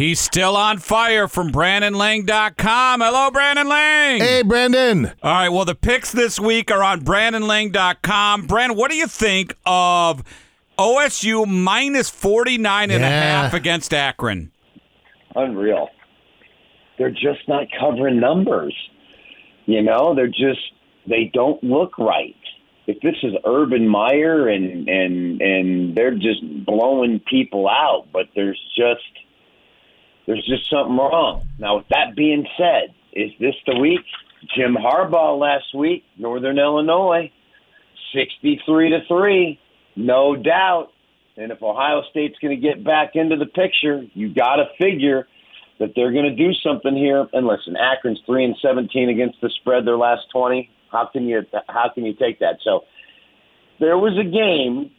He's still on fire from BrandonLang.com. Hello, Brandon Lang. Hey, Brandon. All right, well, the picks this week are on BrandonLang.com. Brandon, what do you think of OSU minus 49 and a half against Akron? unreal. They're just not covering numbers. You know, they're just they don't look right. If this is Urban Meyer and and and they're just blowing people out, but there's just there's just something wrong. Now, with that being said, is this the week? Jim Harbaugh last week, Northern Illinois, sixty-three to three, no doubt. And if Ohio State's going to get back into the picture, you got to figure that they're going to do something here. And listen, Akron's three and seventeen against the spread their last twenty. How can you how can you take that? So there was a game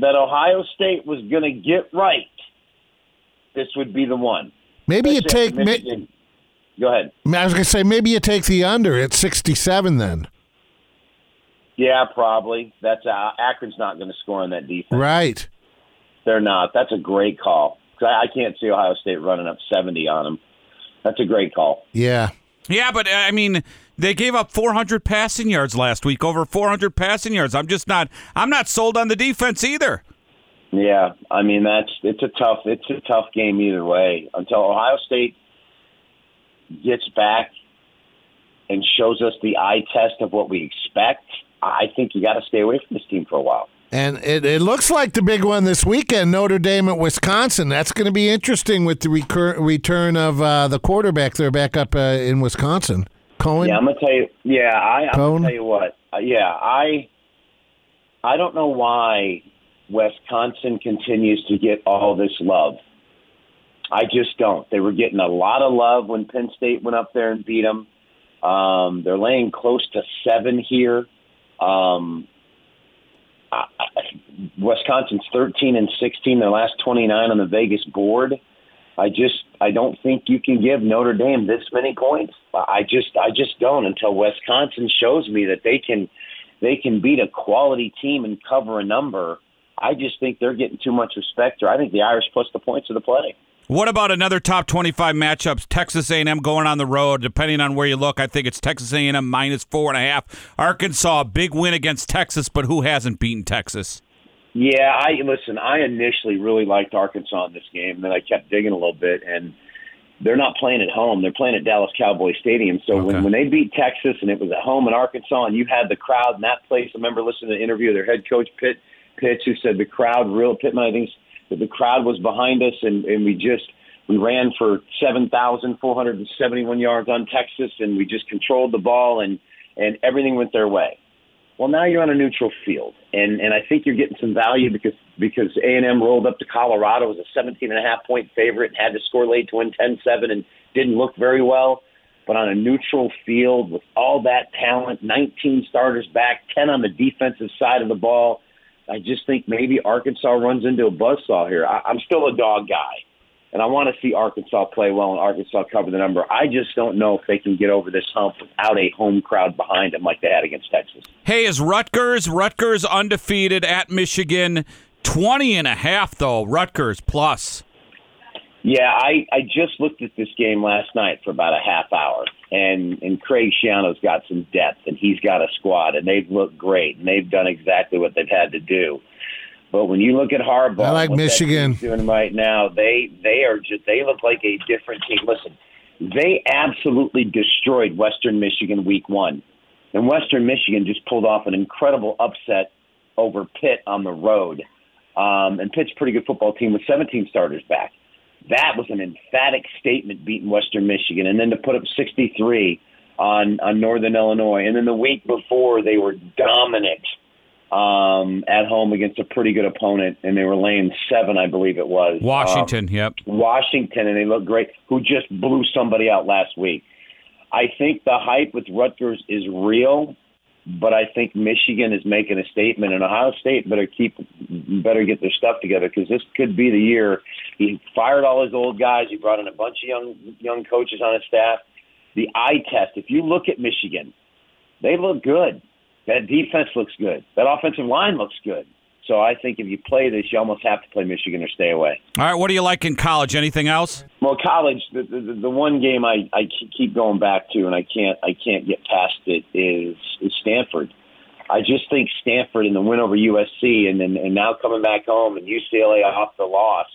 that Ohio State was going to get right. This would be the one. Maybe you That's it. take. ma- Go ahead. I was going to say maybe you take the under at 67 then. Yeah, probably. That's uh, Akron's not going to score on that defense. Right. They're not. That's a great call. 'Cause I, I can't see Ohio State running up seventy on them. That's a great call. Yeah. Yeah, but uh, I mean, they gave up 400 passing yards last week, over 400 passing yards. I'm just not. I'm not sold on the defense either. Yeah, I mean that's it's a tough it's a tough game either way until Ohio State gets back and shows us the eye test of what we expect. I think you got to stay away from this team for a while. And it, it looks like the big one this weekend, Notre Dame at Wisconsin. That's going to be interesting with the recur- return of uh, the quarterback. They're back up uh, in Wisconsin. Coan. Yeah, I'm gonna tell you. Yeah, I, I'm gonna tell you what. Uh, yeah, I I don't know why Wisconsin continues to get all this love. I just don't. They were getting a lot of love when Penn State went up there and beat them. Um, they're laying close to seven here. Um, I, Wisconsin's 13 and 16, their last 29 on the Vegas board. I just I don't think you can give Notre Dame this many points. I just I just don't until Wisconsin shows me that they can they can beat a quality team and cover a number. I just think they're getting too much respect. Or I think the Irish plus the points of the play. What about another top 25 matchups? Texas A&M going on the road. Depending on where you look, I think it's Texas A&M minus four and a half. Arkansas, big win against Texas, but who hasn't beaten Texas? Yeah, I listen. I initially really liked Arkansas in this game, and then I kept digging a little bit, and they're not playing at home. They're playing at Dallas Cowboy Stadium. So Okay. when, when they beat Texas and it was at home in Arkansas, and you had the crowd in that place, I remember listening to the interview of their head coach Pitt Pitts, who said the crowd, real Pittman, I think, that the crowd was behind us, and, and we just we ran for seven thousand four hundred and seventy-one yards on Texas, and we just controlled the ball, and and everything went their way. Well, now you're on a neutral field, and and I think you're getting some value because because A and M rolled up to Colorado was a 17 and a half point favorite, and had to score late to win 10-7, and didn't look very well. But on a neutral field with all that talent, 19 starters back, 10 on the defensive side of the ball, I just think maybe Arkansas runs into a buzzsaw here. I, I'm still a dog guy, and I want to see Arkansas play well and Arkansas cover the number. I just don't know if they can get over this hump without a home crowd behind them like they had against Texas. Hey, is Rutgers Rutgers undefeated at Michigan? 20 and a half though. Rutgers plus. Yeah, I, I just looked at this game last night for about a half hour, and and Greg Schiano's got some depth, and he's got a squad, and they've looked great, and they've done exactly what they've had to do. But when you look at Harbaugh, I like what Michigan. doing right now, they they are just they look like a different team. Listen, they absolutely destroyed Western Michigan week one, and Western Michigan just pulled off an incredible upset over Pitt on the road. Um, and Pitt's a pretty good football team with 17 starters back. That was an emphatic statement beating Western Michigan, and then to put up 63 on on Northern Illinois, and then the week before they were dominant um, at home against a pretty good opponent, and they were laying seven, I believe it was. Washington, yep. Um, Washington, and they look great. Who just blew somebody out last week. I think the hype with Rutgers is real, but I think Michigan is making a statement, and Ohio State better keep better get their stuff together because this could be the year. He fired all his old guys. He brought in a bunch of young young coaches on his staff. The eye test. If you look at Michigan, they look good. That defense looks good. That offensive line looks good. So I think if you play this, you almost have to play Michigan or stay away. All right, what do you like in college? Anything else? Well, college, the, the, the one game I, I keep going back to, and I can't I can't get past it, is is Stanford. I just think Stanford in the win over USC, and then and now coming back home and UCLA off the loss.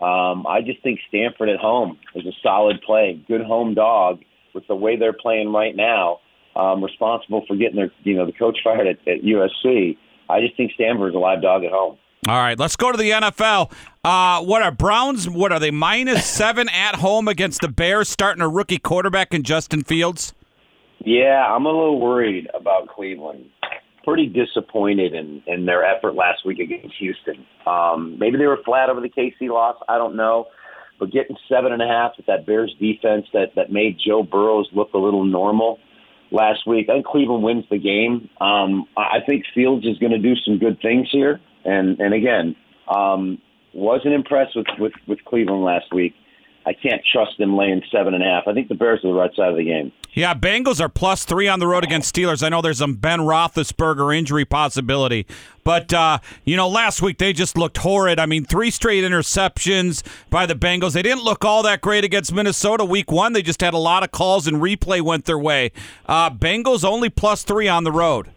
Um, I just think Stanford at home is a solid play, good home dog with the way they're playing right now. Um, responsible for getting their you know the coach fired at, at USC. I just think Stanford's a live dog at home. All right, let's go to the NFL. Uh, what are Browns? What are they minus seven at home against the Bears, starting a rookie quarterback in Justin Fields? Yeah, I'm a little worried about Cleveland. Pretty disappointed in, in their effort last week against Houston. Um, maybe they were flat over the KC loss. I don't know. But getting seven and a half with that Bears defense that, that made Joe Burrows look a little normal last week. I think Cleveland wins the game. Um, I think Fields is going to do some good things here. And and again, um, wasn't impressed with, with with Cleveland last week. I can't trust them laying seven and a half. I think the Bears are the right side of the game. Yeah, Bengals are plus three on the road against Steelers. I know there's some Ben Roethlisberger injury possibility, but uh, you know, last week they just looked horrid. I mean, three straight interceptions by the Bengals. They didn't look all that great against Minnesota week one. They just had a lot of calls and replay went their way. Uh, Bengals only plus three on the road.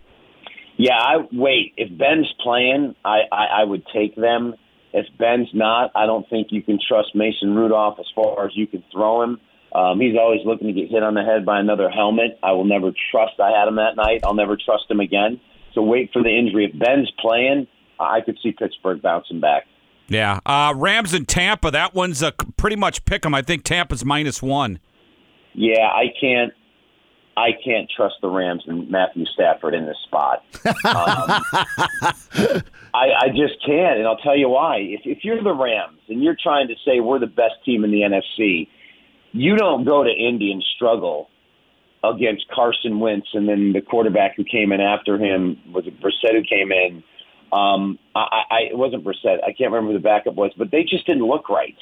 Yeah, I wait. If Ben's playing, I, I, I would take them. If Ben's not, I don't think you can trust Mason Rudolph as far as you can throw him. Um, he's always looking to get hit on the head by another helmet. I will never trust I had him that night. I'll never trust him again. So wait for the injury. If Ben's playing, I could see Pittsburgh bouncing back. Yeah, uh, Rams and Tampa. That one's a pretty much pick 'em. I think Tampa's minus one. Yeah, I can't. I can't trust the Rams and Matthew Stafford in this spot. Um, I, I just can't, and I'll tell you why. If, if you're the Rams and you're trying to say we're the best team in the NFC, you don't go to Indy and struggle against Carson Wentz and then the quarterback who came in after him was it Brissett who came in. Um, I, I it wasn't Brissett. I can't remember who the backup was, but they just didn't look right.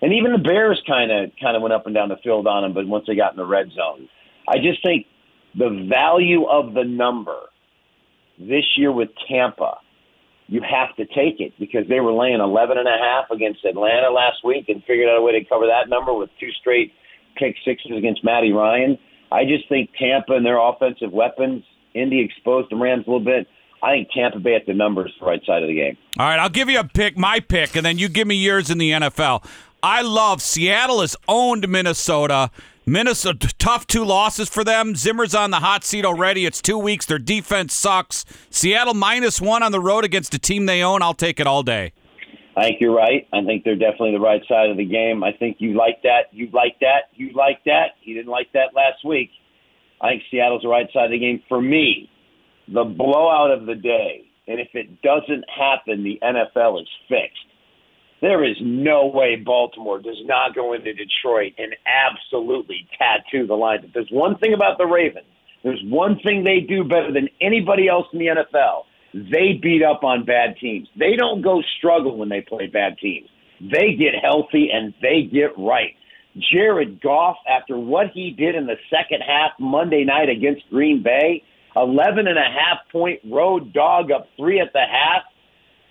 And even the Bears kind of kind of went up and down the field on them, but once they got in the red zone, I just think the value of the number this year with Tampa, you have to take it because they were laying 11 and a half against Atlanta last week and figured out a way to cover that number with two straight pick sixes against Matty Ryan. I just think Tampa and their offensive weapons, Indy exposed the Rams a little bit. I think Tampa Bay at the numbers the right side of the game. All right, I'll give you a pick, my pick, and then you give me yours in the NFL. I love Seattle has owned Minnesota. Minnesota tough two losses for them. Zimmer's on the hot seat already. It's two weeks. Their defense sucks. Seattle minus one on the road against a team they own. I'll take it all day. I think you're right. I think they're definitely the right side of the game. I think you like that. You like that. You like that. You didn't like that last week. I think Seattle's the right side of the game for me. The blowout of the day, and if it doesn't happen, the NFL is fixed. There is no way Baltimore does not go into Detroit and absolutely tattoo the line. If there's one thing about the Ravens, there's one thing they do better than anybody else in the NFL. They beat up on bad teams. They don't go struggle when they play bad teams. They get healthy and they get right. Jared Goff, after what he did in the second half Monday night against Green Bay, 11 and a half point road dog up three at the half.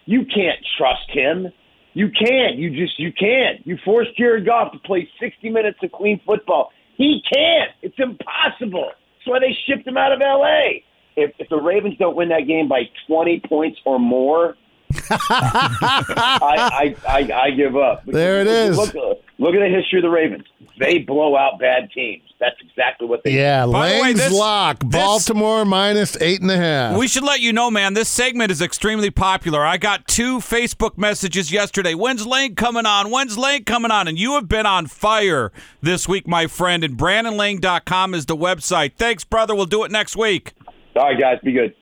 You can't trust him. You can't. You just you can't. You force Jared Goff to play 60 minutes of clean football. He can't. It's impossible. That's why they shipped him out of L.A. If, if the Ravens don't win that game by 20 points or more, I, I, I I give up. There it is. Look, look at the history of the Ravens. They blow out bad teams. That's exactly what they Yeah, By the way, this- lock. this- Baltimore minus eight and a half. We should let you know, man, this segment is extremely popular. I got two Facebook messages yesterday. When's Lang coming on? When's Lang coming on? And you have been on fire this week, my friend. And BrandonLang.com is the website. Thanks, brother. We'll do it next week. All right, guys, be good.